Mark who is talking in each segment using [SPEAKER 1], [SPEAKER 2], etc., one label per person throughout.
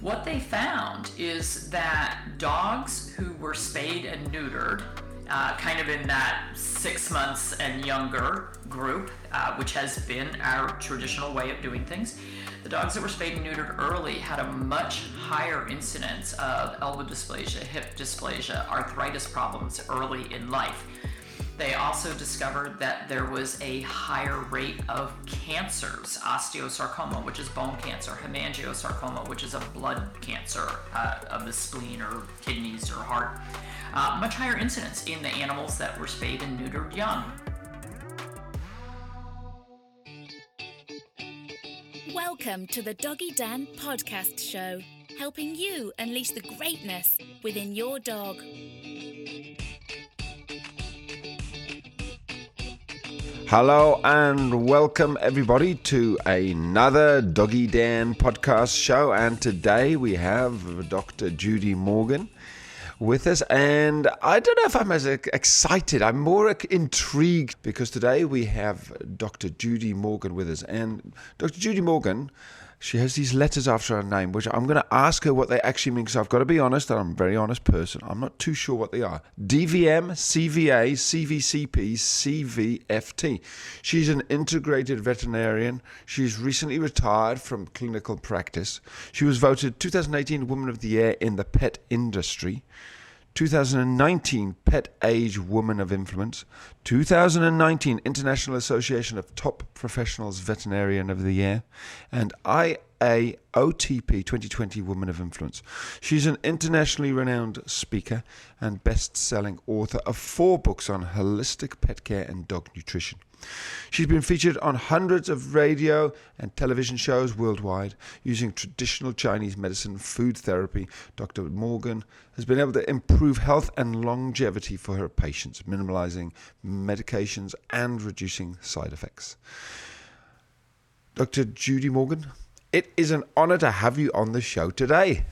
[SPEAKER 1] What they found is that dogs who were spayed and neutered, uh, kind of in that six months and younger group, uh, which has been our traditional way of doing things, the dogs that were spayed and neutered early had a much higher incidence of elbow dysplasia, hip dysplasia, arthritis problems early in life. They also discovered that there was a higher rate of cancers, osteosarcoma, which is bone cancer, hemangiosarcoma, which is a blood cancer uh, of the spleen or kidneys or heart. Uh, much higher incidence in the animals that were spayed and neutered young.
[SPEAKER 2] Welcome to the Doggy Dan podcast show, helping you unleash the greatness within your dog.
[SPEAKER 3] Hello and welcome everybody to another Doggy Dan podcast show. And today we have Dr. Judy Morgan with us. And I don't know if I'm as excited, I'm more intrigued because today we have Dr. Judy Morgan with us. And Dr. Judy Morgan she has these letters after her name, which I'm going to ask her what they actually mean because I've got to be honest, I'm a very honest person. I'm not too sure what they are. DVM, CVA, CVCP, CVFT. She's an integrated veterinarian. She's recently retired from clinical practice. She was voted 2018 Woman of the Year in the pet industry. 2019 Pet Age Woman of Influence, 2019 International Association of Top Professionals Veterinarian of the Year, and IAOTP 2020 Woman of Influence. She's an internationally renowned speaker and best selling author of four books on holistic pet care and dog nutrition. She's been featured on hundreds of radio and television shows worldwide using traditional Chinese medicine, food therapy. Dr. Morgan has been able to improve health and longevity for her patients, minimalizing medications and reducing side effects. Dr. Judy Morgan, it is an honor to have you on the show today.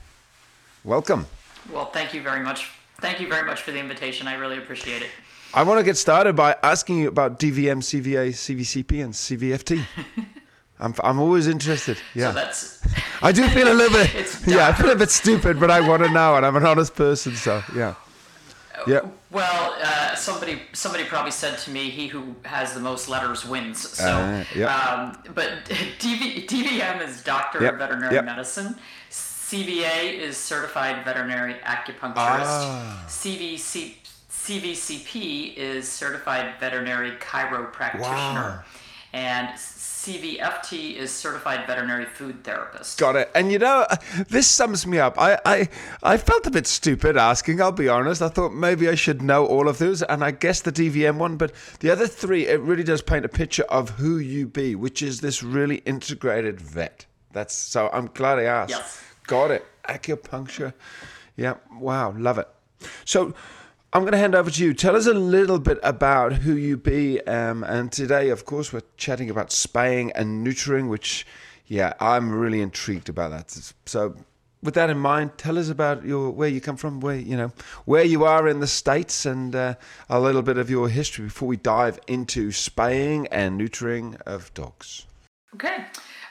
[SPEAKER 3] Welcome.
[SPEAKER 1] Well, thank you very much. Thank you very much for the invitation. I really appreciate it.
[SPEAKER 3] I want to get started by asking you about DVM, CVA, CVCP, and CVFT. I'm, I'm always interested. Yeah.
[SPEAKER 1] So that's.
[SPEAKER 3] I do feel a little bit. yeah, I feel a bit stupid, but I want to know, and I'm an honest person, so yeah. Yeah.
[SPEAKER 1] Well, uh, somebody somebody probably said to me, "He who has the most letters wins." So,
[SPEAKER 3] Uh, yeah.
[SPEAKER 1] um, but DV, DVM is Doctor
[SPEAKER 3] Yep,
[SPEAKER 1] of Veterinary
[SPEAKER 3] yep.
[SPEAKER 1] Medicine. CVA is Certified Veterinary Acupuncturist.
[SPEAKER 3] Ah.
[SPEAKER 1] CVC, CVCP is Certified Veterinary Chiropractitioner.
[SPEAKER 3] Wow.
[SPEAKER 1] And CVFT is Certified Veterinary Food Therapist.
[SPEAKER 3] Got it. And you know, this sums me up. I, I, I felt a bit stupid asking, I'll be honest. I thought maybe I should know all of those, and I guess the DVM one, but the other three, it really does paint a picture of who you be, which is this really integrated vet. That's so I'm glad I asked.
[SPEAKER 1] Yes.
[SPEAKER 3] Got it. Acupuncture. Yeah. Wow. Love it. So I'm going to hand over to you. Tell us a little bit about who you be. Um, and today, of course, we're chatting about spaying and neutering, which, yeah, I'm really intrigued about that. So, with that in mind, tell us about your where you come from, where you know where you are in the states, and uh, a little bit of your history before we dive into spaying and neutering of dogs.
[SPEAKER 1] Okay.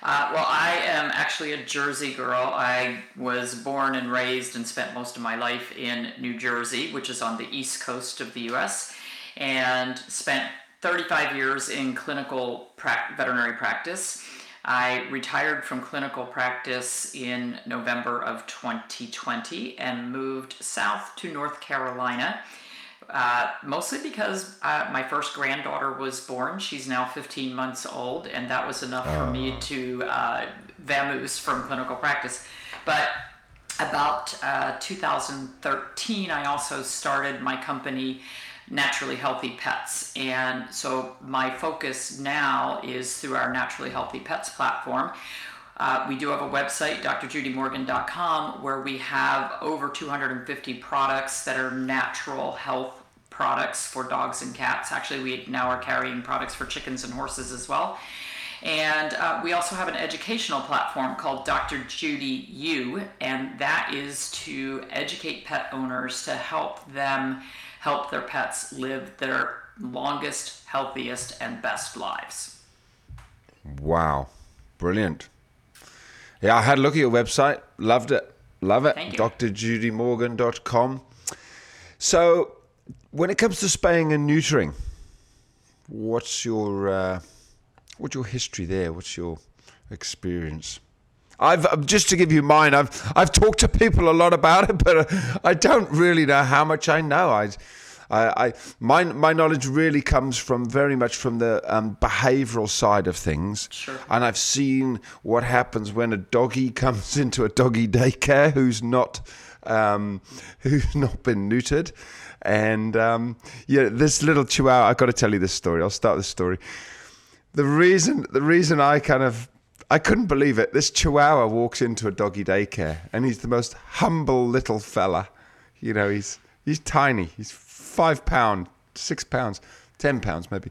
[SPEAKER 1] Uh, well, I am actually a Jersey girl. I was born and raised and spent most of my life in New Jersey, which is on the east coast of the U.S., and spent 35 years in clinical prac- veterinary practice. I retired from clinical practice in November of 2020 and moved south to North Carolina uh, mostly because uh, my first granddaughter was born. She's now 15 months old, and that was enough for me to uh, vamoose from clinical practice. But about uh, 2013, I also started my company, Naturally Healthy Pets. And so my focus now is through our Naturally Healthy Pets platform. Uh, we do have a website, drjudymorgan.com, where we have over 250 products that are natural health products for dogs and cats. Actually, we now are carrying products for chickens and horses as well. And uh, we also have an educational platform called Dr. Judy U, and that is to educate pet owners to help them help their pets live their longest, healthiest, and best lives.
[SPEAKER 3] Wow, brilliant. Yeah, I had a look at your website. Loved it. Love it.
[SPEAKER 1] Thank you.
[SPEAKER 3] DrJudyMorgan.com. So, when it comes to spaying and neutering, what's your uh, what's your history there? What's your experience? I've uh, just to give you mine. I've I've talked to people a lot about it, but uh, I don't really know how much I know. I, I, I my my knowledge really comes from very much from the um, behavioural side of things.
[SPEAKER 1] Sure.
[SPEAKER 3] And I've seen what happens when a doggy comes into a doggy daycare who's not um, who's not been neutered. And um, yeah, this little chihuahua. I've got to tell you this story. I'll start this story. The reason the reason I kind of I couldn't believe it. This chihuahua walks into a doggy daycare and he's the most humble little fella. You know, he's he's tiny. He's five pound, six pounds, ten pounds maybe.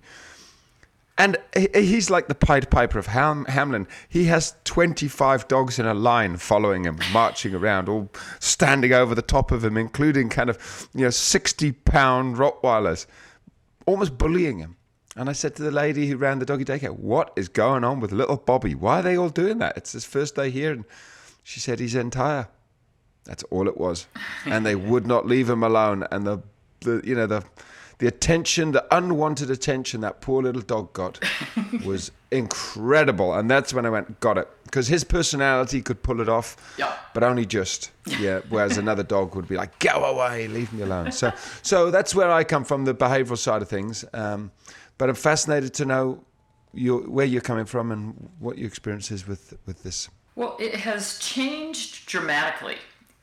[SPEAKER 3] And he's like the Pied Piper of Ham- Hamelin. He has 25 dogs in a line following him, marching around, all standing over the top of him, including kind of, you know, 60 pound Rottweilers, almost bullying him. And I said to the lady who ran the doggy daycare, What is going on with little Bobby? Why are they all doing that? It's his first day here. And she said, He's entire. That's all it was. And they would not leave him alone. And the, the you know, the the attention, the unwanted attention that poor little dog got was incredible. And that's when I went, got it. Because his personality could pull it off,
[SPEAKER 1] Yeah.
[SPEAKER 3] but only just. Yeah. Whereas another dog would be like, go away, leave me alone. So, so that's where I come from, the behavioral side of things. Um, but I'm fascinated to know your, where you're coming from and what your experience is with, with this.
[SPEAKER 1] Well, it has changed dramatically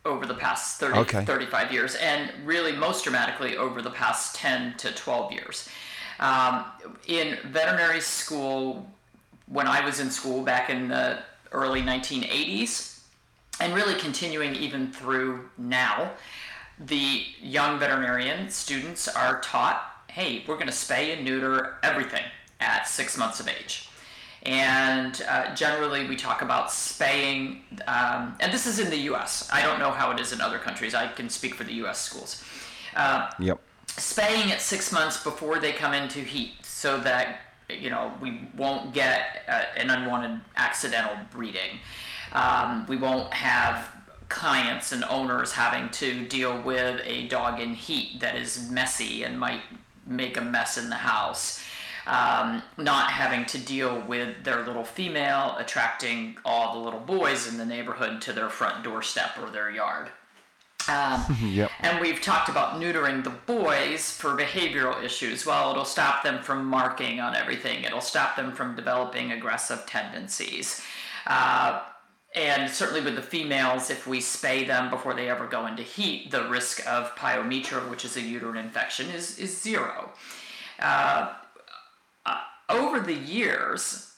[SPEAKER 1] over the past 30,
[SPEAKER 3] Okay.
[SPEAKER 1] 35 years, and really most dramatically over the past 10 to 12 years. Um, in veterinary school, when I was in school back in the early 1980s, and really continuing even through now, the young veterinarian students are taught hey, we're going to spay and neuter everything at six months of age. And uh, generally, we talk about spaying, um, and this is in the US. I don't know how it is in other countries. I can speak for the US schools. Uh,
[SPEAKER 3] Yep.
[SPEAKER 1] spaying at six months before they come into heat so that you know we won't get uh, an unwanted accidental breeding um, we won't have clients and owners having to deal with a dog in heat that is messy and might make a mess in the house um, not having to deal with their little female attracting all the little boys in the neighborhood to their front doorstep or their yard um,
[SPEAKER 3] Yep.
[SPEAKER 1] and we've talked about neutering the boys for behavioral issues. Well, it'll stop them from marking on everything, it'll stop them from developing aggressive tendencies. Uh, and certainly with the females, if we spay them before they ever go into heat, the risk of pyometra, which is a uterine infection, is, is zero. Uh, over the years,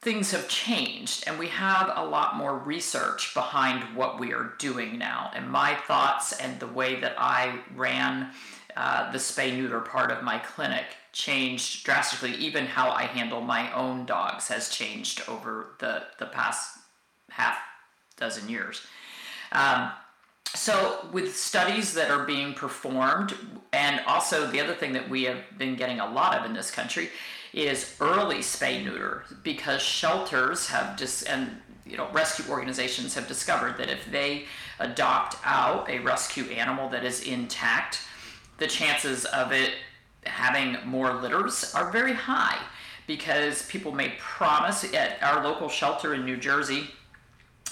[SPEAKER 1] things have changed and we have a lot more research behind what we are doing now. And my thoughts and the way that I ran uh, the spay neuter part of my clinic changed drastically. Even how I handle my own dogs has changed over the, the past half dozen years. Um, so, with studies that are being performed, and also the other thing that we have been getting a lot of in this country is early spay neuter because shelters have just and you know rescue organizations have discovered that if they adopt out a rescue animal that is intact, the chances of it having more litters are very high because people may promise at our local shelter in New Jersey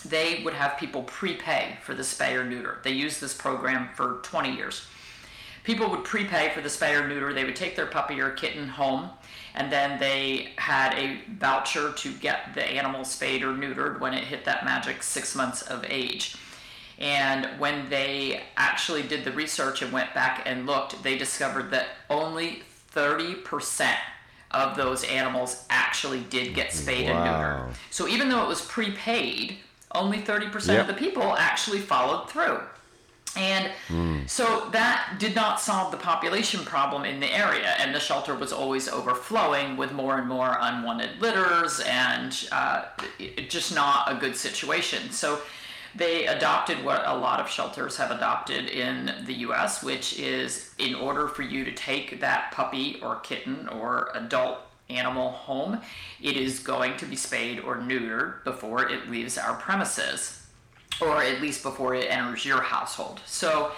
[SPEAKER 1] they would have people prepay for the spay or neuter. They use this program for 20 years. People would prepay for the spay or neuter. They would take their puppy or kitten home, and then they had a voucher to get the animal spayed or neutered when it hit that magic six months of age. And when they actually did the research and went back and looked, they discovered that only 30% of those animals actually did get spayed and neutered. So even though it was prepaid, only 30%
[SPEAKER 3] Yep.
[SPEAKER 1] of the people actually followed through. And so that did not solve the population problem in the area, and the shelter was always overflowing with more and more unwanted litters, and uh, it- just not a good situation. So they adopted what a lot of shelters have adopted in the US, which is in order for you to take that puppy or kitten or adult animal home, it is going to be spayed or neutered before it leaves our premises, or at least before it enters your household. So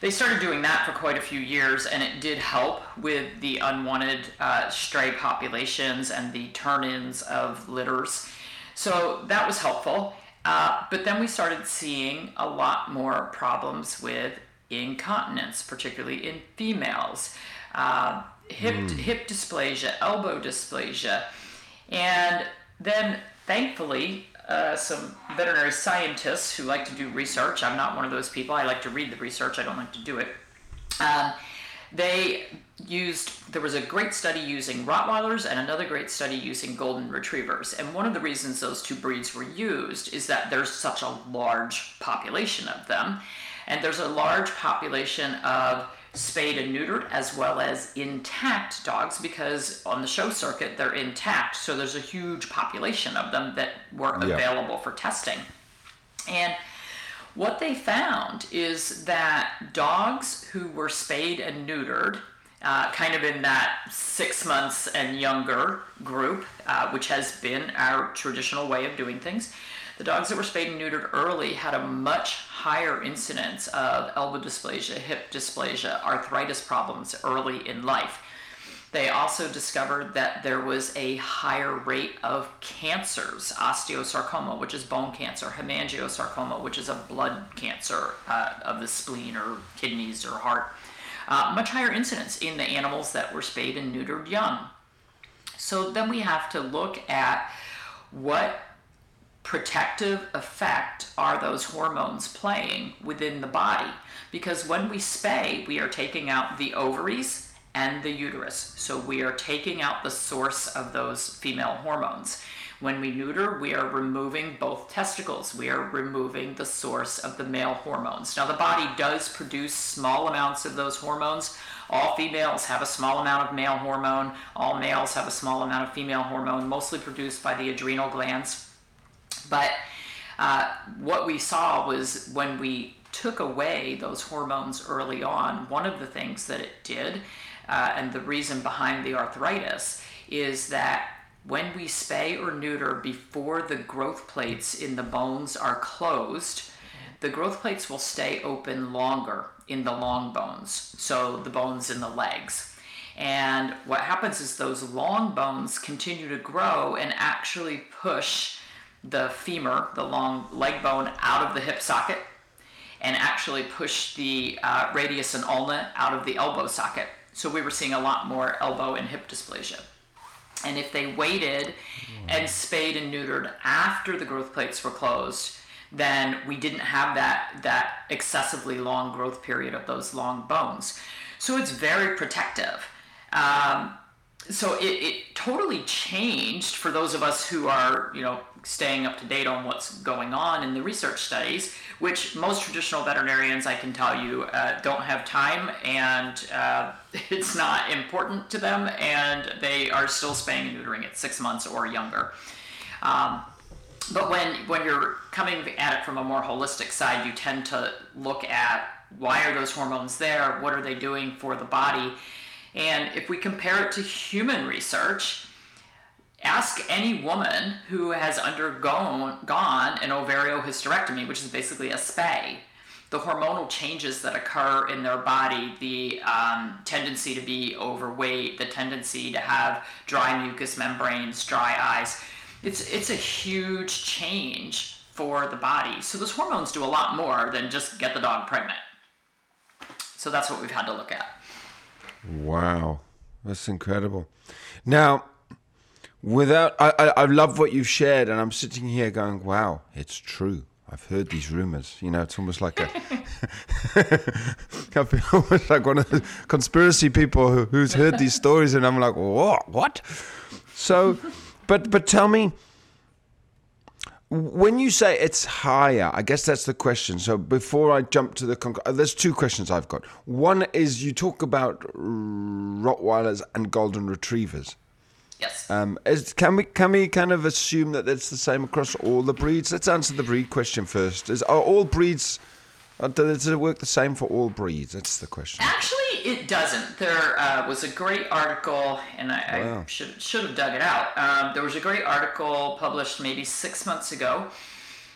[SPEAKER 1] they started doing that for quite a few years, and it did help with the unwanted uh, stray populations and the turn ins of litters. So that was helpful. Uh, but then we started seeing a lot more problems with incontinence, particularly in females, uh, hip, mm. hip dysplasia, elbow dysplasia. And then thankfully, uh, some veterinary scientists who like to do research. I'm not one of those people. I like to read the research. I don't like to do it. Um, they used there was a great study using Rottweilers and another great study using Golden Retrievers. And one of the reasons those two breeds were used is that there's such a large population of them, and there's a large population of spayed and neutered as well as intact dogs because on the show circuit they're intact so there's a huge population of them that were yeah. available for testing and what they found is that dogs who were spayed and neutered uh, kind of in that six months and younger group, uh, which has been our traditional way of doing things, the dogs that were spayed and neutered early had a much higher incidence of elbow dysplasia, hip dysplasia, arthritis problems early in life. They also discovered that there was a higher rate of cancers, osteosarcoma, which is bone cancer, hemangiosarcoma, which is a blood cancer uh, of the spleen or kidneys or heart. Uh, much higher incidence in the animals that were spayed and neutered young. So then we have to look at what protective effect are those hormones playing within the body? Because when we spay, we are taking out the ovaries and the uterus. So we are taking out the source of those female hormones. When we neuter, we are removing both testicles. We are removing the source of the male hormones. Now, the body does produce small amounts of those hormones. All females have a small amount of male hormone. All males have a small amount of female hormone, mostly produced by the adrenal glands. But uh, what we saw was when we took away those hormones early on, one of the things that it did, uh, and the reason behind the arthritis, is that when we spay or neuter before the growth plates in the bones are closed, the growth plates will stay open longer in the long bones, so the bones in the legs. And what happens is those long bones continue to grow and actually push the femur, the long leg bone, out of the hip socket and actually push the uh, radius and ulna out of the elbow socket. So we were seeing a lot more elbow and hip dysplasia. And if they waited and spayed and neutered after the growth plates were closed, then we didn't have that that excessively long growth period of those long bones. So it's very protective. Um, so it, it totally changed for those of us who are, you know, staying up to date on what's going on in the research studies, which most traditional veterinarians, I can tell you, uh, don't have time and uh, it's not important to them, and they are still spaying and neutering at six months or younger. Um, but when when you're coming at it from a more holistic side, you tend to look at why are those hormones there? What are they doing for the body? And if we compare it to human research, ask any woman who has undergone gone an ovariohysterectomy, which is basically a spay. The hormonal changes that occur in their body, the um, tendency to be overweight, the tendency to have dry mucous membranes, dry eyes, it's, it's a huge change for the body. So those hormones do a lot more than just get the dog pregnant. So that's what we've had to look at.
[SPEAKER 3] Wow, that's incredible. Now, without, I, I, I love what you've shared, and I'm sitting here going, wow, it's true. I've heard these rumors. You know, it's almost like a, I feel almost like one of the conspiracy people who, who's heard these stories, and I'm like, what? What? So, but but tell me, when you say it's higher, I guess that's the question. So before I jump to the conc- uh, there's two questions I've got. One is you talk about Rottweilers and Golden Retrievers.
[SPEAKER 1] Yes.
[SPEAKER 3] Um, is, can we can we kind of assume that it's the same across all the breeds? Let's answer the breed question first. Is are all breeds Uh, does it work the same for all breeds? That's the question.
[SPEAKER 1] Actually, it doesn't. There uh, was a great article, and I,
[SPEAKER 3] Wow.
[SPEAKER 1] I should should have dug it out. Um, there was a great article published maybe six months ago,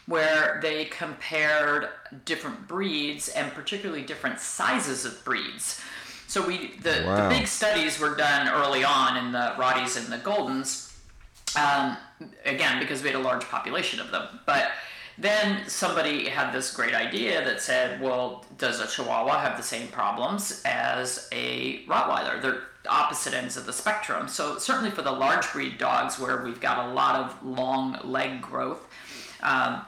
[SPEAKER 1] where they compared different breeds and particularly different sizes of breeds. So we the,
[SPEAKER 3] Wow.
[SPEAKER 1] the big studies were done early on in the Rotties and the Goldens, um, again because we had a large population of them. But then somebody had this great idea that said, well, does a Chihuahua have the same problems as a Rottweiler? They're opposite ends of the spectrum. So certainly for the large breed dogs, where we've got a lot of long leg growth, um,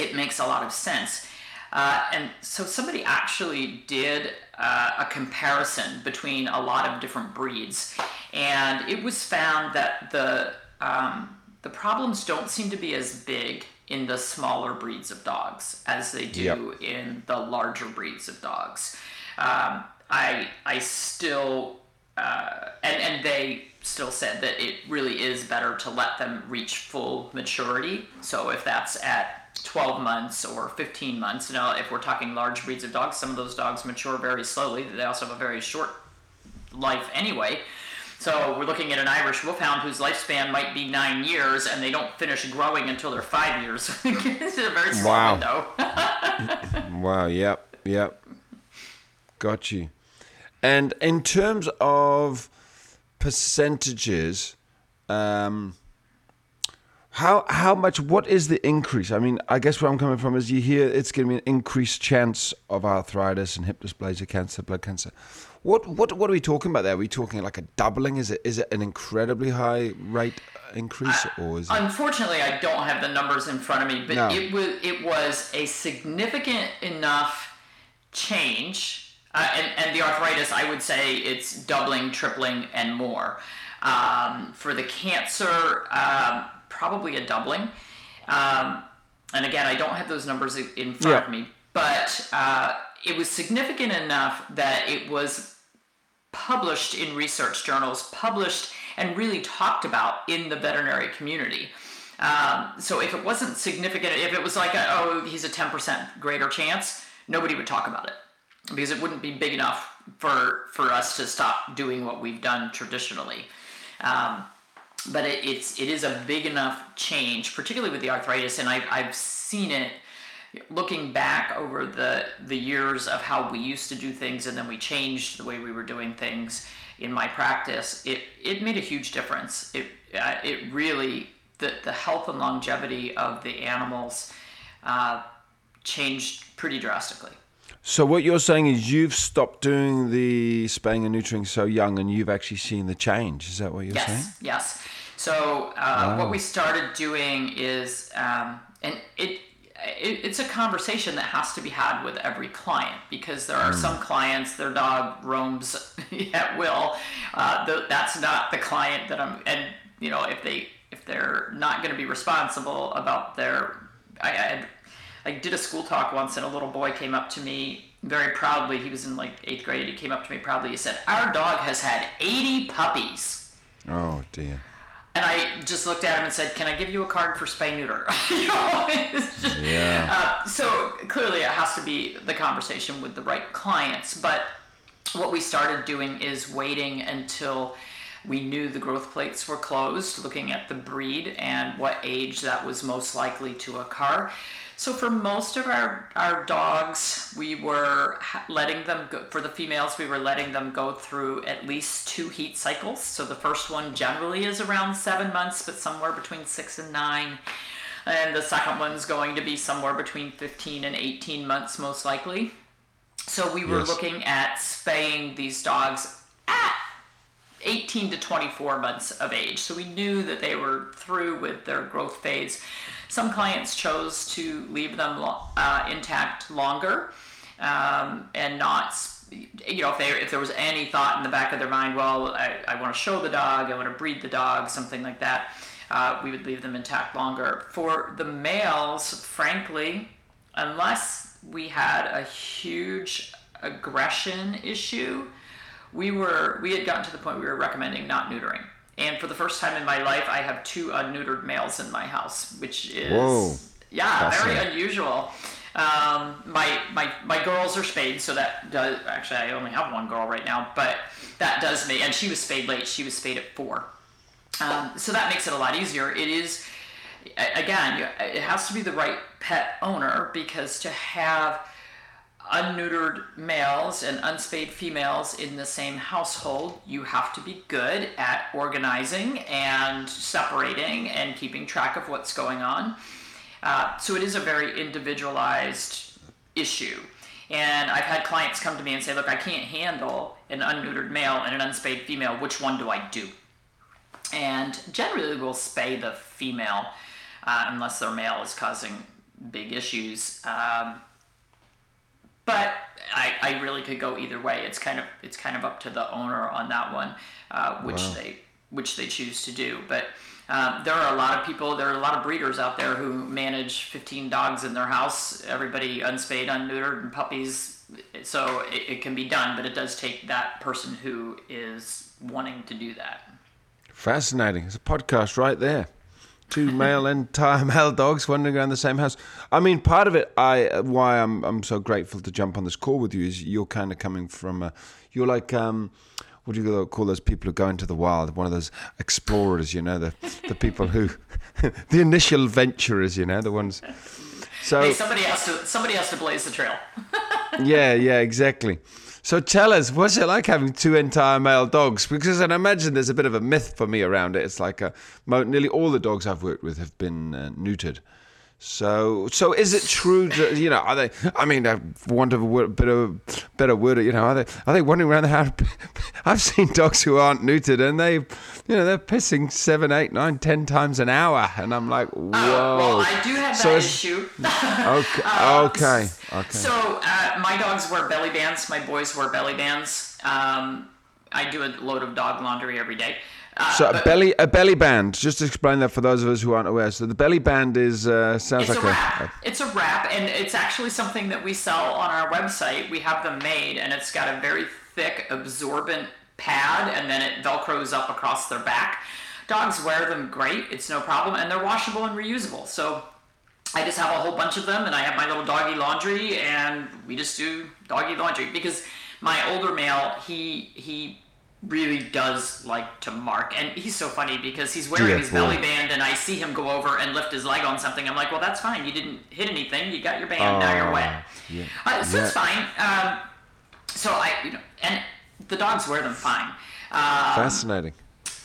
[SPEAKER 1] it makes a lot of sense. Uh, and so somebody actually did uh, a comparison between a lot of different breeds, and it was found that the um, the problems don't seem to be as big in the smaller breeds of dogs as they do
[SPEAKER 3] Yep.
[SPEAKER 1] in the larger breeds of dogs. Um, I I still uh, and and they still said that it really is better to let them reach full maturity. So if that's at 12 months or 15 months, Now, if we're talking large breeds of dogs, some of those dogs mature very slowly. They also have a very short life anyway. So we're looking at an Irish Wolfhound whose lifespan might be nine years, and they don't finish growing until they're five years. it's a very small
[SPEAKER 3] Wow.
[SPEAKER 1] window.
[SPEAKER 3] Wow. Yep. Yep. Got you. And in terms of percentages, um, how how much? What is the increase? I mean, I guess where I'm coming from is you hear it's going to be an increased chance of arthritis and hip dysplasia cancer, blood cancer. What what what are we talking about there? Are we talking like a doubling? Is it is it an incredibly high rate increase, or is it?
[SPEAKER 1] Unfortunately, I don't have the numbers in front of me, but
[SPEAKER 3] No.
[SPEAKER 1] it was it was a significant enough change. Uh, and, and the arthritis, I would say it's doubling, tripling, and more. Um, for the cancer, um, probably a doubling. Um, and again, I don't have those numbers in front of me, but uh, it was significant enough that it was published in research journals, published and really talked about in the veterinary community. Um, so if it wasn't significant, if it was like, a, oh, he's a 10% greater chance, nobody would talk about it because it wouldn't be big enough for for us to stop doing what we've done traditionally. Um, but it, it's it is a big enough change, particularly with the arthritis, and I've I've seen it looking back over the the years of how we used to do things, and then we changed the way we were doing things in my practice. It it made a huge difference. It uh, it really the the health and longevity of the animals uh, changed pretty drastically.
[SPEAKER 3] So what you're saying is you've stopped doing the spaying and neutering so young, and you've actually seen the change. Is that what you're
[SPEAKER 1] yes,
[SPEAKER 3] saying?
[SPEAKER 1] Yes. So uh, what we started doing is, um, and it, it it's a conversation that has to be had with every client because there are some clients their dog roams at will. Uh, th- that's not the client that I'm, and you know if they if they're not going to be responsible about their, I, I I did a school talk once, and a little boy came up to me very proudly. He was in like eighth grade. He came up to me proudly. He said, "Our dog has had 80 puppies."
[SPEAKER 3] Oh dear.
[SPEAKER 1] And I just looked at him and said, "Can I give you a card for spay neuter?" you know, just,
[SPEAKER 3] Yeah.
[SPEAKER 1] uh, so clearly, it has to be the conversation with the right clients. But what we started doing is waiting until we knew the growth plates were closed, looking at the breed and what age that was most likely to occur. So for most of our, our dogs, we were ha- letting them go, for the females, we were letting them go through at least two heat cycles. So the first one generally is around seven months, but somewhere between six and nine. And the second one's going to be somewhere between 15 and 18 months, most likely. So we were
[SPEAKER 3] Yes.
[SPEAKER 1] looking at spaying these dogs at 18 to 24 months of age. So we knew that they were through with their growth phase. Some clients chose to leave them uh, intact longer um, and not, you know, if, they, if there was any thought in the back of their mind, well, I, I want to show the dog, I want to breed the dog, something like that, uh, we would leave them intact longer. For the males, frankly, unless we had a huge aggression issue, we were we had gotten to the point we were recommending not neutering. And for the first time in my life, I have two unneutered males in my house, which is
[SPEAKER 3] Whoa.
[SPEAKER 1] yeah, very unusual. Um, my, my my girls are spayed, so that does actually I only have one girl right now, but that does make and she was spayed late. She was spayed at four, um, so that makes it a lot easier. It is again, it has to be the right pet owner because to have unneutered males and unspayed females in the same household, you have to be good at organizing and separating and keeping track of what's going on. Uh, so it is a very individualized issue. And I've had clients come to me and say, look, I can't handle an unneutered male and an unspayed female. Which one do I do? And generally, we'll spay the female uh, unless their male is causing big issues. Um, but I, I really could go either way. It's kind of it's kind of up to the owner on that one, uh, which wow. they which they choose to do. But um, there are a lot of people, there are a lot of breeders out there who manage 15 dogs in their house, everybody unspayed, unneutered, and puppies. So it, it can be done, but it does take that person who is wanting to do that.
[SPEAKER 3] Fascinating. It's a podcast right there two male entire male dogs wandering around the same house. I mean, part of it, I why I'm I'm so grateful to jump on this call with you is you're kind of coming from a, you're like um, what do you call those people who go into the wild? One of those explorers, you know, the the people who, the initial venturers, you know, the ones.
[SPEAKER 1] So hey, somebody has to somebody has to blaze the trail.
[SPEAKER 3] yeah, yeah, exactly. So tell us, what's it like having two entire male dogs? Because I imagine there's a bit of a myth for me around it. It's like a, nearly all the dogs I've worked with have been uh, neutered. So, so is it true? To, you know, are they? I mean, I want a word, bit of better word. You know, are they? Are they wandering around the house? I've seen dogs who aren't neutered, and they, you know, they're pissing seven, eight, nine, ten times an hour, and I'm like, whoa. Uh,
[SPEAKER 1] well, I do have that so issue.
[SPEAKER 3] okay, uh, okay, okay.
[SPEAKER 1] So, uh, my dogs wear belly bands. My boys wear belly bands. Um, I do a load of dog laundry every day.
[SPEAKER 3] Uh, so a belly a belly band. Just to explain that for those of us who aren't aware. So the belly band is uh, sounds
[SPEAKER 1] like
[SPEAKER 3] a,
[SPEAKER 1] wrap. A, it's a wrap, and it's actually something that we sell on our website. We have them made, and it's got a very thick, absorbent pad, and then it velcros up across their back. Dogs wear them great. It's no problem, and they're washable and reusable. So I just have a whole bunch of them, and I have my little doggy laundry, and we just do doggy laundry because my older male, he he really does like to mark. And he's so funny because he's wearing his belly band and I see him go over and lift his leg on something. I'm like well that's fine. You didn't hit anything. You got your band. Uh, now you're wet. yeah. uh, so yeah. it's fine. Um, so I you know and the dogs wear them fine.
[SPEAKER 3] Um, fascinating.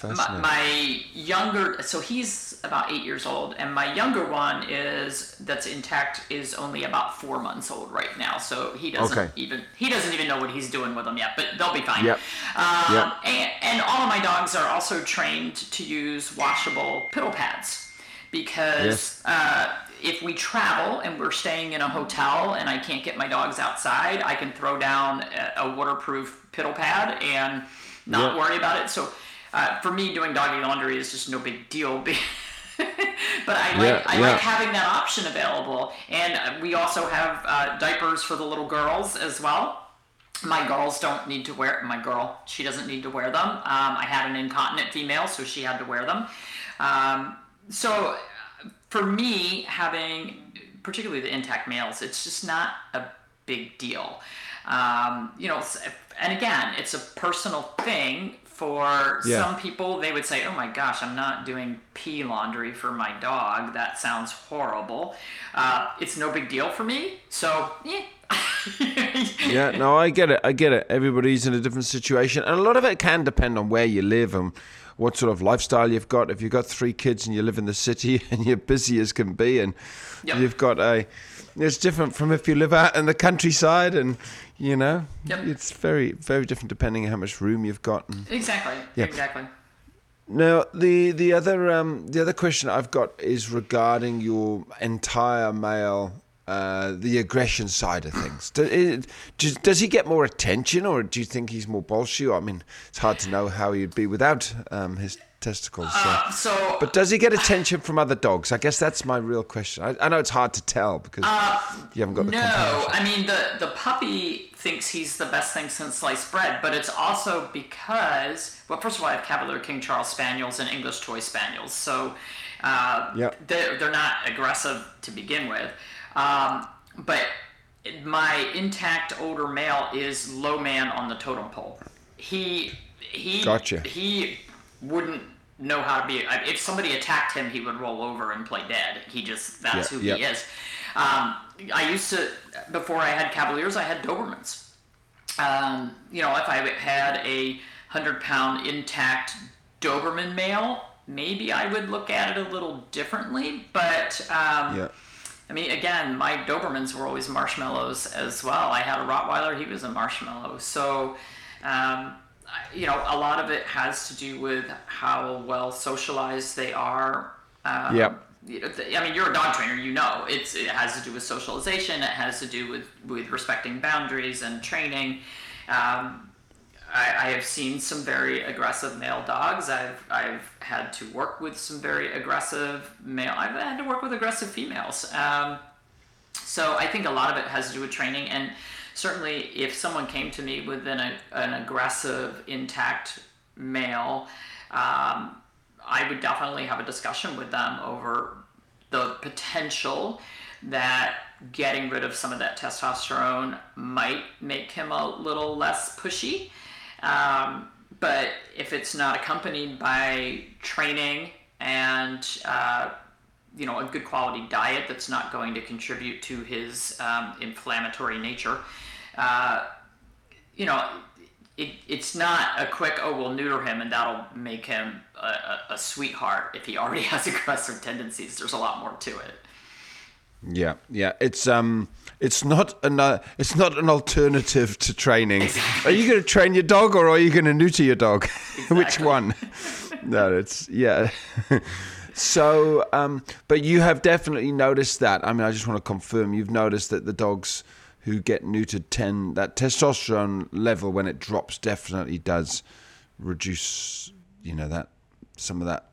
[SPEAKER 1] my, my, younger, so he's about eight years old, and my younger one is that's intact is only about four months old right now. So he doesn't okay. even he doesn't even know what he's doing with them yet, but they'll be fine.
[SPEAKER 3] Yep.
[SPEAKER 1] Um, yep. And, and all of my dogs are also trained to use washable piddle pads because yes. uh, if we travel and we're staying in a hotel and I can't get my dogs outside, I can throw down a, waterproof piddle pad and not yep. worry about it. So uh, for me, doing doggy laundry is just no big deal. but I like yeah, I yeah. like having that option available, and we also have uh, diapers for the little girls as well. My girls don't need to wear my girl. She doesn't need to wear them. Um, I had an incontinent female, so she had to wear them. Um, so for me, having particularly the intact males, it's just not a big deal. Um, you know, and again, it's a personal thing for yeah. some people, they would say, "Oh my gosh, I'm not doing pee laundry for my dog. That sounds horrible." Uh, it's no big deal for me, so yeah.
[SPEAKER 3] yeah, no, I get it. I get it. Everybody's in a different situation, and a lot of it can depend on where you live and what sort of lifestyle you've got. If you've got three kids and you live in the city and you're busy as can be, and yep. you've got a, it's different from if you live out in the countryside and you know,
[SPEAKER 1] yep.
[SPEAKER 3] it's very very different depending on how much room you've got. And,
[SPEAKER 1] exactly. Yeah. Exactly.
[SPEAKER 3] Now the the other um, the other question I've got is regarding your entire male uh, the aggression side of things. Does, it, does, he get more attention, or do you think he's more bolshy? I mean, it's hard to know how he'd be without um, his testicles. So.
[SPEAKER 1] Uh, so.
[SPEAKER 3] but does he get attention from other dogs? I guess that's my real question. I, I know it's hard to tell because uh, you haven't got the.
[SPEAKER 1] No,
[SPEAKER 3] comparison.
[SPEAKER 1] I mean the the puppy thinks he's the best thing since sliced bread, but it's also because well, first of all, I have Cavalier King Charles Spaniels and English Toy Spaniels, so uh,
[SPEAKER 3] yep.
[SPEAKER 1] they're they're not aggressive to begin with. Um, but my intact older male is low man on the totem pole. He he
[SPEAKER 3] Gotcha.
[SPEAKER 1] he wouldn't know how to be. If somebody attacked him, he would roll over and play dead. He just that's
[SPEAKER 3] Yeah,
[SPEAKER 1] who
[SPEAKER 3] yeah.
[SPEAKER 1] he is. Um, I used to before I had Cavaliers, I had Dobermans. Um, you know, if I had a hundred pound intact Doberman male, maybe I would look at it a little differently. But um,
[SPEAKER 3] Yeah.
[SPEAKER 1] I mean, again, my Dobermans were always marshmallows as well. I had a Rottweiler; he was a marshmallow. So, um, you know, a lot of it has to do with how well socialized they are. Um,
[SPEAKER 3] Yep.
[SPEAKER 1] you know, th- I mean, you're a dog trainer. You know, it's it has to do with socialization. It has to do with with respecting boundaries and training. Um, I, I have seen some very aggressive male dogs. I've I've had to work with some very aggressive male. I've had to work with aggressive females. Um, so I think a lot of it has to do with training, and certainly if someone came to me with an, an aggressive, intact male, um, I would definitely have a discussion with them over the potential that getting rid of some of that testosterone might make him a little less pushy. Um, but if it's not accompanied by training and uh, you know a good quality diet that's not going to contribute to his um, inflammatory nature, uh, you know, it, it's not a quick oh we'll neuter him and that'll make him a, a, a sweetheart if he already has aggressive tendencies. There's a lot more to it.
[SPEAKER 3] Yeah, yeah. It's um, it's not an uh, it's not an alternative to training. Are you going to train your dog or are you going to neuter your dog? Which one? no, it's yeah. So, um, but you have definitely noticed that. I mean, I just want to confirm you've noticed that the dogs who get neutered tend that testosterone level when it drops definitely does reduce. You know that some of that.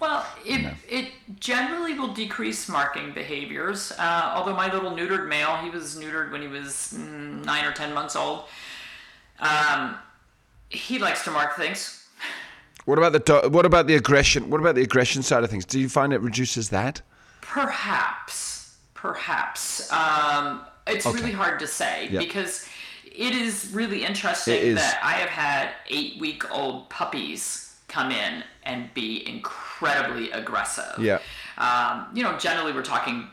[SPEAKER 1] Well, it, it generally will decrease marking behaviors. Uh, although my little neutered male, he was neutered when he was mm, nine or ten months old. Um, he likes to mark things.
[SPEAKER 3] What about the what about the aggression? What about the aggression side of things? Do you find it reduces that?
[SPEAKER 1] Perhaps, perhaps. Um, it's
[SPEAKER 3] Okay.
[SPEAKER 1] really hard to say
[SPEAKER 3] Yeah.
[SPEAKER 1] because it is really interesting
[SPEAKER 3] is.
[SPEAKER 1] that I have had eight week old puppies come in and be incredibly aggressive.
[SPEAKER 3] Yeah.
[SPEAKER 1] Um, you know, generally we're talking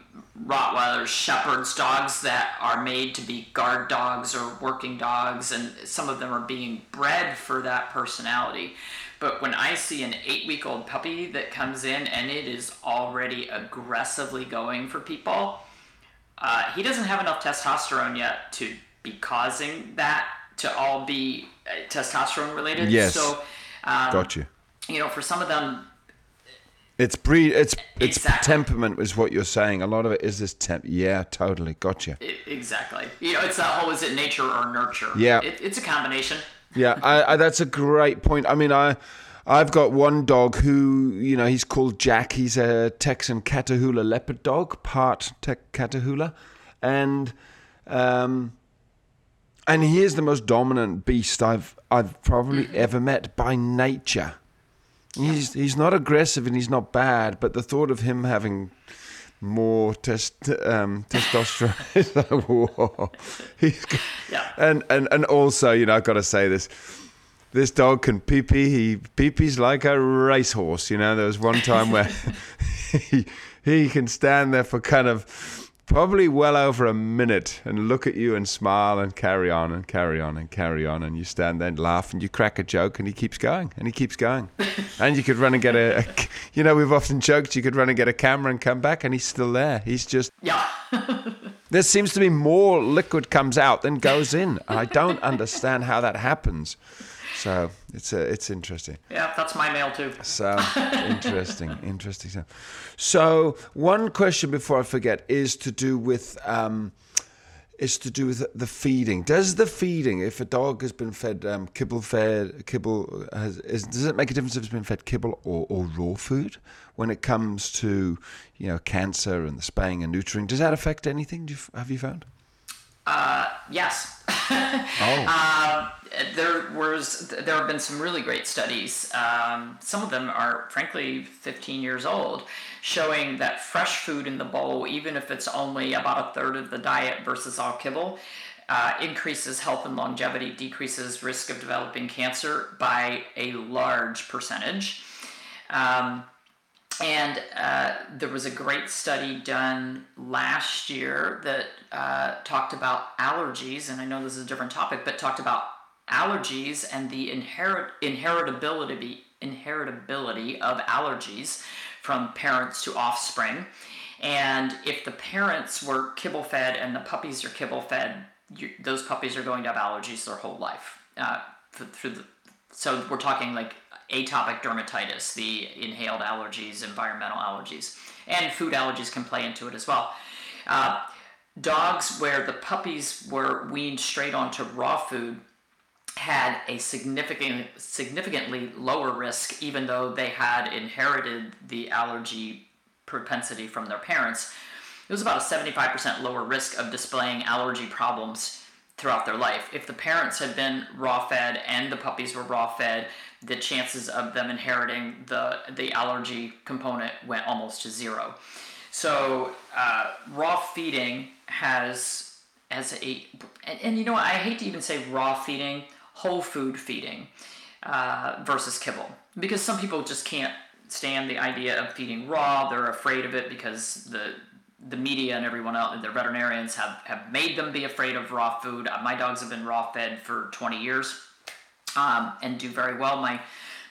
[SPEAKER 1] Rottweilers, Shepherds, dogs that are made to be guard dogs or working dogs, and some of them are being bred for that personality. But when I see an eight week old puppy that comes in and it is already aggressively going for people, uh, he doesn't have enough testosterone yet to be causing that to all be uh, testosterone related.
[SPEAKER 3] Yes.
[SPEAKER 1] So, um,
[SPEAKER 3] Got you.
[SPEAKER 1] you know, for some of them,
[SPEAKER 3] It's breed. It's it's
[SPEAKER 1] Exactly.
[SPEAKER 3] temperament is what you're saying. A lot of it is this temp. Yeah, totally. Gotcha.
[SPEAKER 1] I- exactly. You know, it's that whole is it nature or nurture?
[SPEAKER 3] Yeah.
[SPEAKER 1] It, it's a combination.
[SPEAKER 3] Yeah, I, I, that's a great point. I mean, I I've got one dog who you know he's called Jack. He's a Texan Catahoula leopard dog, part te- Catahoula, and um, and he is the most dominant beast I've I've probably ever met by nature. He's he's not aggressive and he's not bad, but the thought of him having more test, um, testosterone is like whoa. He's, g-
[SPEAKER 1] Yeah.
[SPEAKER 3] and and and also you know I've got to say this. This dog can pee pee. He pee pees like a racehorse. You know, there was one time where he he can stand there for kind of probably well over a minute and look at you and smile and carry on and carry on and carry on. And you stand there and laugh and you crack a joke and he keeps going and he keeps going. And you could run and get a, a you know we've often joked you could run and get a camera and come back and he's still there. He's just
[SPEAKER 1] Yeah.
[SPEAKER 3] there seems to be more liquid comes out than goes in. I don't understand how that happens so it's a, it's interesting
[SPEAKER 1] yeah, that's my male too.
[SPEAKER 3] so interesting, interesting stuff. So one question before I forget is to do with um, is to do with the feeding. Does the feeding, if a dog has been fed um, kibble fed kibble, has, is, does it make a difference if it's been fed kibble or, or raw food when it comes to you know cancer and the spaying and neutering? Does that affect anything? You, have you found?
[SPEAKER 1] Yes.
[SPEAKER 3] Oh.
[SPEAKER 1] Um, there was there have been some really great studies. Um, some of them are frankly 15 years old, showing that fresh food in the bowl, even if it's only about a third of the diet versus all kibble, uh, increases health and longevity, decreases risk of developing cancer by a large percentage. Um, and uh, there was a great study done last year that uh, talked about allergies, and I know this is a different topic, but talked about allergies and the inherit inheritability inheritability of allergies from parents to offspring. And if the parents were kibble fed and the puppies are kibble fed, you, those puppies are going to have allergies their whole life. Uh, through the, so we're talking like atopic dermatitis, the inhaled allergies, environmental allergies, and food allergies can play into it as well. Uh, dogs where the puppies were weaned straight onto raw food had a significant, significantly lower risk, even though they had inherited the allergy propensity from their parents. It was about a 75% lower risk of displaying allergy problems throughout their life. If the parents had been raw fed and the puppies were raw fed, the chances of them inheriting the the allergy component went almost to zero. So uh, raw feeding has as a and, and, you know what, I hate to even say raw feeding, whole food feeding uh, versus kibble because some people just can't stand the idea of feeding raw. They're afraid of it because the the media and everyone else, the veterinarians have, have made them be afraid of raw food. My dogs have been raw fed for 20 years um, and do very well. My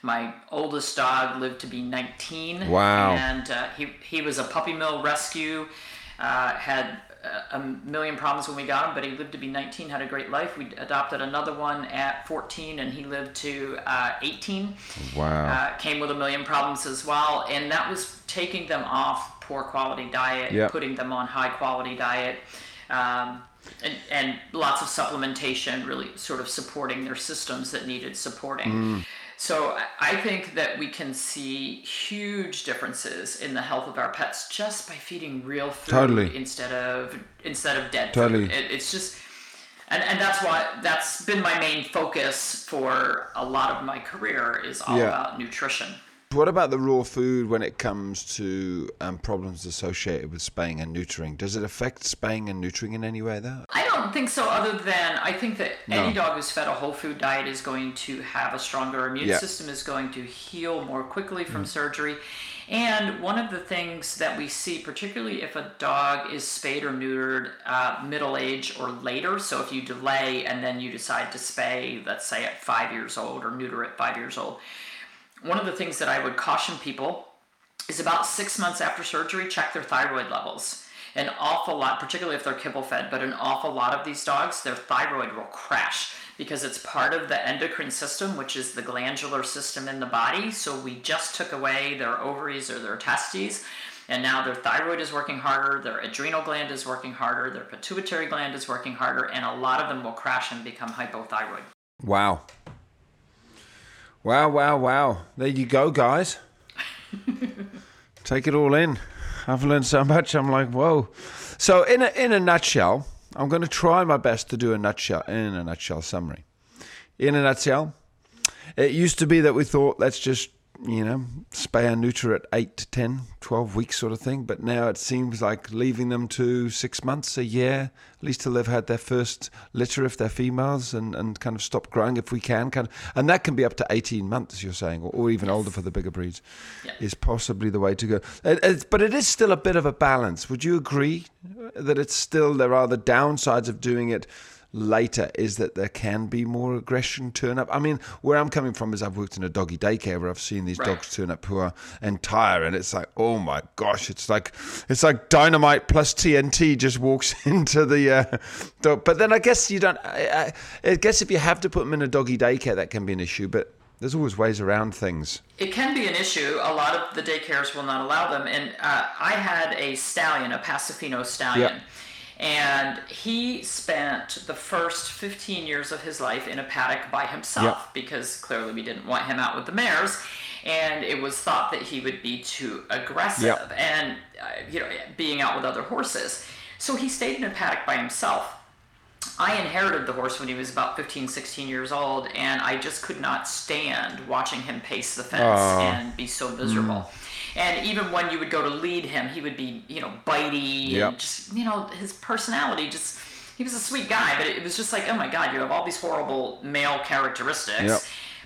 [SPEAKER 1] my oldest dog lived to be 19.
[SPEAKER 3] Wow.
[SPEAKER 1] And uh, he, he was a puppy mill rescue, uh, had a million problems when we got him, but he lived to be 19, had a great life. We adopted another one at 14, and he lived to uh, 18.
[SPEAKER 3] Wow.
[SPEAKER 1] Uh, came with a million problems as well, and that was taking them off poor quality diet,
[SPEAKER 3] yep.
[SPEAKER 1] putting them on high quality diet. Um, and, and lots of supplementation, really sort of supporting their systems that needed supporting.
[SPEAKER 3] Mm.
[SPEAKER 1] So I think that we can see huge differences in the health of our pets just by feeding real food
[SPEAKER 3] totally.
[SPEAKER 1] instead of instead of dead
[SPEAKER 3] totally.
[SPEAKER 1] food. It, it's just and, and that's why that's been my main focus for a lot of my career is all
[SPEAKER 3] yeah.
[SPEAKER 1] about nutrition.
[SPEAKER 3] What about the raw food when it comes to um, problems associated with spaying and neutering? Does it affect spaying and neutering in any way, though?
[SPEAKER 1] I don't think so, other than I think that no. any dog who's fed a whole food diet is going to have a stronger immune
[SPEAKER 3] yeah.
[SPEAKER 1] system, is going to heal more quickly from mm. surgery. And one of the things that we see, particularly if a dog is spayed or neutered uh, middle age or later, so if you delay and then you decide to spay, let's say at five years old or neuter at five years old, one of the things that I would caution people is about six months after surgery, check their thyroid levels. An awful lot, particularly if they're kibble fed, but an awful lot of these dogs, their thyroid will crash because it's part of the endocrine system, which is the glandular system in the body. So we just took away their ovaries or their testes, and now their thyroid is working harder, their adrenal gland is working harder, their pituitary gland is working harder, and a lot of them will crash and become hypothyroid.
[SPEAKER 3] Wow. Wow, wow, wow. There you go, guys. Take it all in. I've learned so much. I'm like, whoa. So, in a, in a nutshell, I'm going to try my best to do a nutshell in a nutshell summary. In a nutshell, it used to be that we thought let's just you know, spay and neuter at 8 to 10, 12 weeks sort of thing. But now it seems like leaving them to six months, a year, at least till they've had their first litter if they're females and, and kind of stop growing if we can. Kind of, and that can be up to 18 months, you're saying, or, or even yes. older for the bigger breeds, yeah. is possibly the way to go. It, it, but it is still a bit of a balance. Would you agree that it's still, there are the downsides of doing it? Later is that there can be more aggression turn up. I mean, where I'm coming from is I've worked in a doggy daycare where I've seen these right. dogs turn up who are entire, and it's like, oh my gosh, it's like it's like dynamite plus TNT just walks into the uh, dog. But then I guess you don't. I, I, I guess if you have to put them in a doggy daycare, that can be an issue, but. There's always ways around things.
[SPEAKER 1] It can be an issue. A lot of the daycares will not allow them. And uh, I had a stallion, a Paso Fino stallion. Yep and he spent the first 15 years of his life in a paddock by himself yep. because clearly we didn't want him out with the mares. And it was thought that he would be too aggressive yep. and, uh, you know, being out with other horses. So he stayed in a paddock by himself. I inherited the horse when he was about 15, 16 years old, and I just could not stand watching him pace the fence
[SPEAKER 3] Aw.
[SPEAKER 1] and be so miserable. And even when you would go to lead him, he would be, you know, bitey
[SPEAKER 3] Yep.
[SPEAKER 1] and just, you know, his personality just, he was a sweet guy, but it was just like, oh my God, you have all these horrible male characteristics.
[SPEAKER 3] Yep.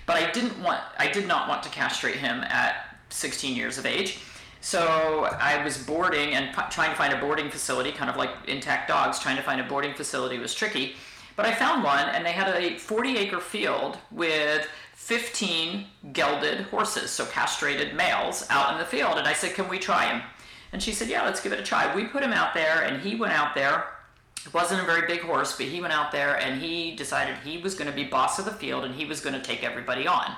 [SPEAKER 1] But I didn't want, I did not want to castrate him at 16 years of age. So I was boarding and p- trying to find a boarding facility, kind of like intact dogs, trying to find a boarding facility was tricky. But I found one, and they had a 40 acre field with 15 gelded horses, so castrated males, out in the field. And I said, Can we try him? And she said, Yeah, let's give it a try. We put him out there, and he went out there. It wasn't a very big horse, but he went out there and he decided he was going to be boss of the field and he was going to take everybody on.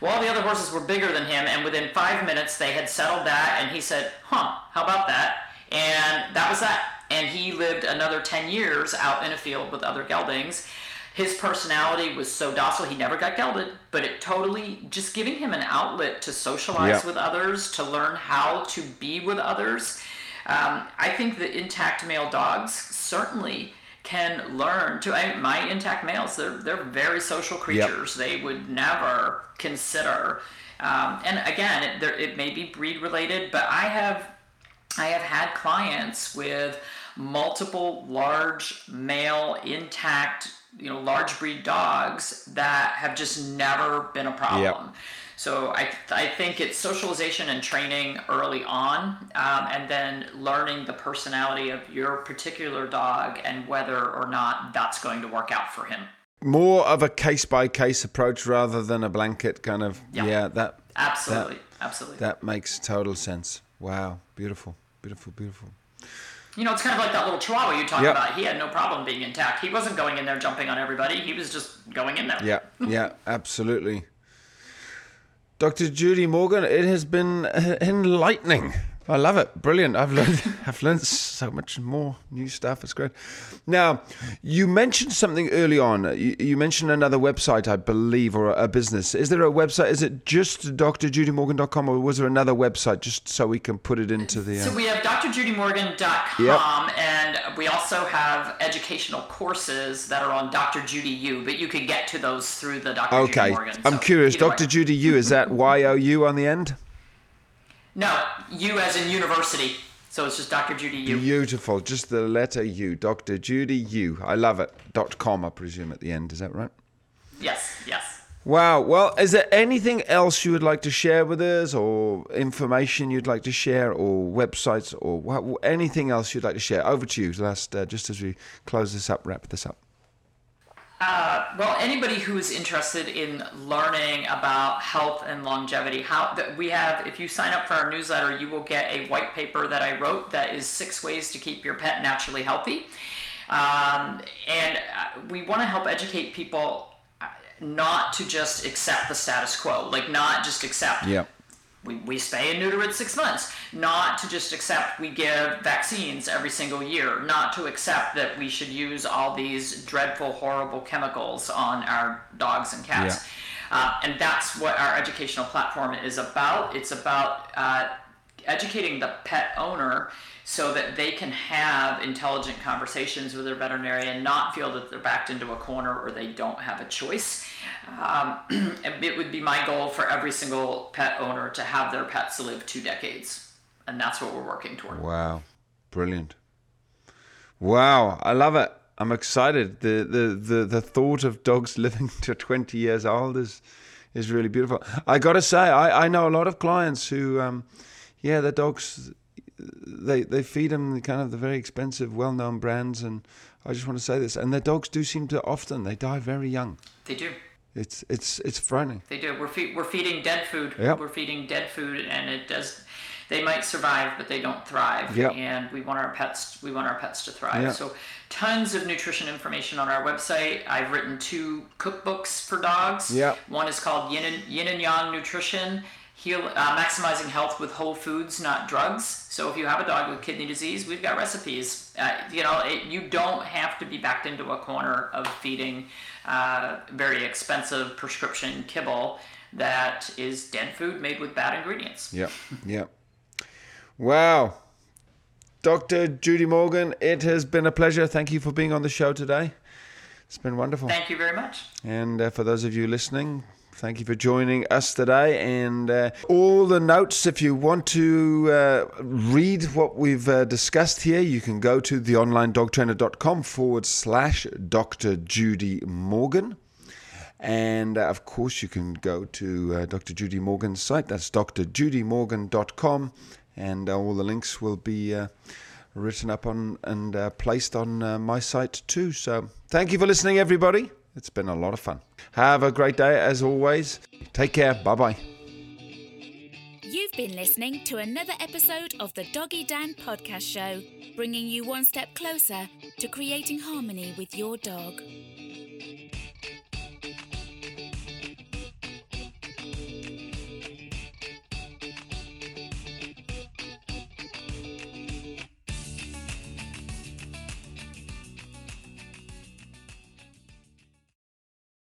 [SPEAKER 1] Well, all the other horses were bigger than him, and within five minutes they had settled that, and he said, Huh, how about that? And that was that. And he lived another 10 years out in a field with other geldings. His personality was so docile, he never got gelded, but it totally just giving him an outlet to socialize
[SPEAKER 3] Yeah.
[SPEAKER 1] with others, to learn how to be with others. Um, I think that intact male dogs certainly can learn to. I, my intact males, they're they're very social creatures. They would never consider. Um, and again, it, there, it may be breed related, but I have I have had clients with multiple large male intact, you know, large breed dogs that have just never been a problem. So I, I think it's socialization and training early on, um, and then learning the personality of your particular dog and whether or not that's going to work out for him.
[SPEAKER 3] More of a case by case approach rather than a blanket kind of.
[SPEAKER 1] Yeah.
[SPEAKER 3] Yeah, that
[SPEAKER 1] Absolutely, absolutely.
[SPEAKER 3] that makes total sense. Wow, beautiful, beautiful, beautiful.
[SPEAKER 1] You know, it's kind of like that little chihuahua you talked
[SPEAKER 3] Yep.
[SPEAKER 1] about. He had no problem being intact. He wasn't going in there jumping on everybody. He was just going in there.
[SPEAKER 3] Yeah, yeah, absolutely. Dr. Judy Morgan, it has been enlightening. I love it. Brilliant. I've learned I've learned so much more new stuff. It's great. Now, you mentioned something early on. You, you mentioned another website, I believe, or a, a business. Is there a website? Is it just drjudymorgan.com or was there another website just so we can put it into the. Uh,
[SPEAKER 1] So we have drjudymorgan.com and we also have educational courses that are on Dr. Judy U, but you can get to those through the Dr. Judy
[SPEAKER 3] okay.
[SPEAKER 1] Morgan.
[SPEAKER 3] I'm curious.
[SPEAKER 1] either way.
[SPEAKER 3] Dr. Judy U, is that Y O U on the end?
[SPEAKER 1] No, U as in university. So it's just Dr. Judy U.
[SPEAKER 3] Beautiful. Just the letter U. Dr. Judy U. I love it. Dot com, I presume, at the end. Is that right?
[SPEAKER 1] Yes, yes.
[SPEAKER 3] Wow. Well, is there anything else you would like to share with us, or information you'd like to share, or websites, or anything else you'd like to share? Over to you, last, uh, just as we close this up, wrap this up.
[SPEAKER 1] Well, anybody who is interested in learning about health and longevity, how that we have, if you sign up for our newsletter, you will get a white paper that I wrote that is six ways to keep your pet naturally healthy. Um, and uh, we want to help educate people uh, not to just accept the status quo, like not just accept
[SPEAKER 3] Yeah.
[SPEAKER 1] We, we spay and neuter at six months. Not to just accept we give vaccines every single year. Not to accept that we should use all these dreadful, horrible chemicals on our dogs and cats. Uh, and that's what our educational platform is about. It's about uh, educating the pet owner so that they can have intelligent conversations with their veterinarian, and not feel that they're backed into a corner or they don't have a choice. Um, it would be my goal for every single pet owner to have their pets live two decades, and that's what we're working toward.
[SPEAKER 3] Wow. Brilliant. Wow. I love it. I'm excited. The, the, the, the thought of dogs living to 20 years old is, is really beautiful. I got to say, I, I know a lot of clients who, um, yeah, their dogs, they, they feed them kind of the very expensive, well known brands. And I just want to say this. And their dogs do seem to often, they die very young.
[SPEAKER 1] They do.
[SPEAKER 3] It's, it's, it's frightening.
[SPEAKER 1] They do. We're fe- we're feeding dead food.
[SPEAKER 3] Yep.
[SPEAKER 1] We're feeding dead food, and it does. They might survive, but they don't thrive.
[SPEAKER 3] Yep.
[SPEAKER 1] And we want our pets. We want our pets to thrive.
[SPEAKER 3] Yep.
[SPEAKER 1] So, tons of nutrition information on our website. I've written two cookbooks for dogs.
[SPEAKER 3] Yep.
[SPEAKER 1] One is called Yin and, Yin and Yang Nutrition. Heal, uh, maximizing health with whole foods, not drugs. So if you have a dog with kidney disease, we've got recipes. Uh, you know, it, you don't have to be backed into a corner of feeding uh, very expensive prescription kibble that is dead food made with bad ingredients.
[SPEAKER 3] Yep, yep. Wow. Dr. Judy Morgan, it has been a pleasure. Thank you for being on the show today. It's been wonderful.
[SPEAKER 1] Thank you very much.
[SPEAKER 3] And uh, for those of you listening, thank you for joining us today. And uh, all the notes, if you want to uh, read what we've uh, discussed here, you can go to theonlinedogtrainer.com forward slash Dr. Judy Morgan. And uh, of course, you can go to uh, Dr. Judy Morgan's site. That's drjudymorgan.com. And uh, all the links will be written up on and placed on my site too. So thank you for listening, everybody. It's been a lot of fun. Have a great day as always. Take care. Bye bye.
[SPEAKER 2] You've been listening to another episode of the Doggy Dan podcast show, bringing you one step closer to creating harmony with your dog.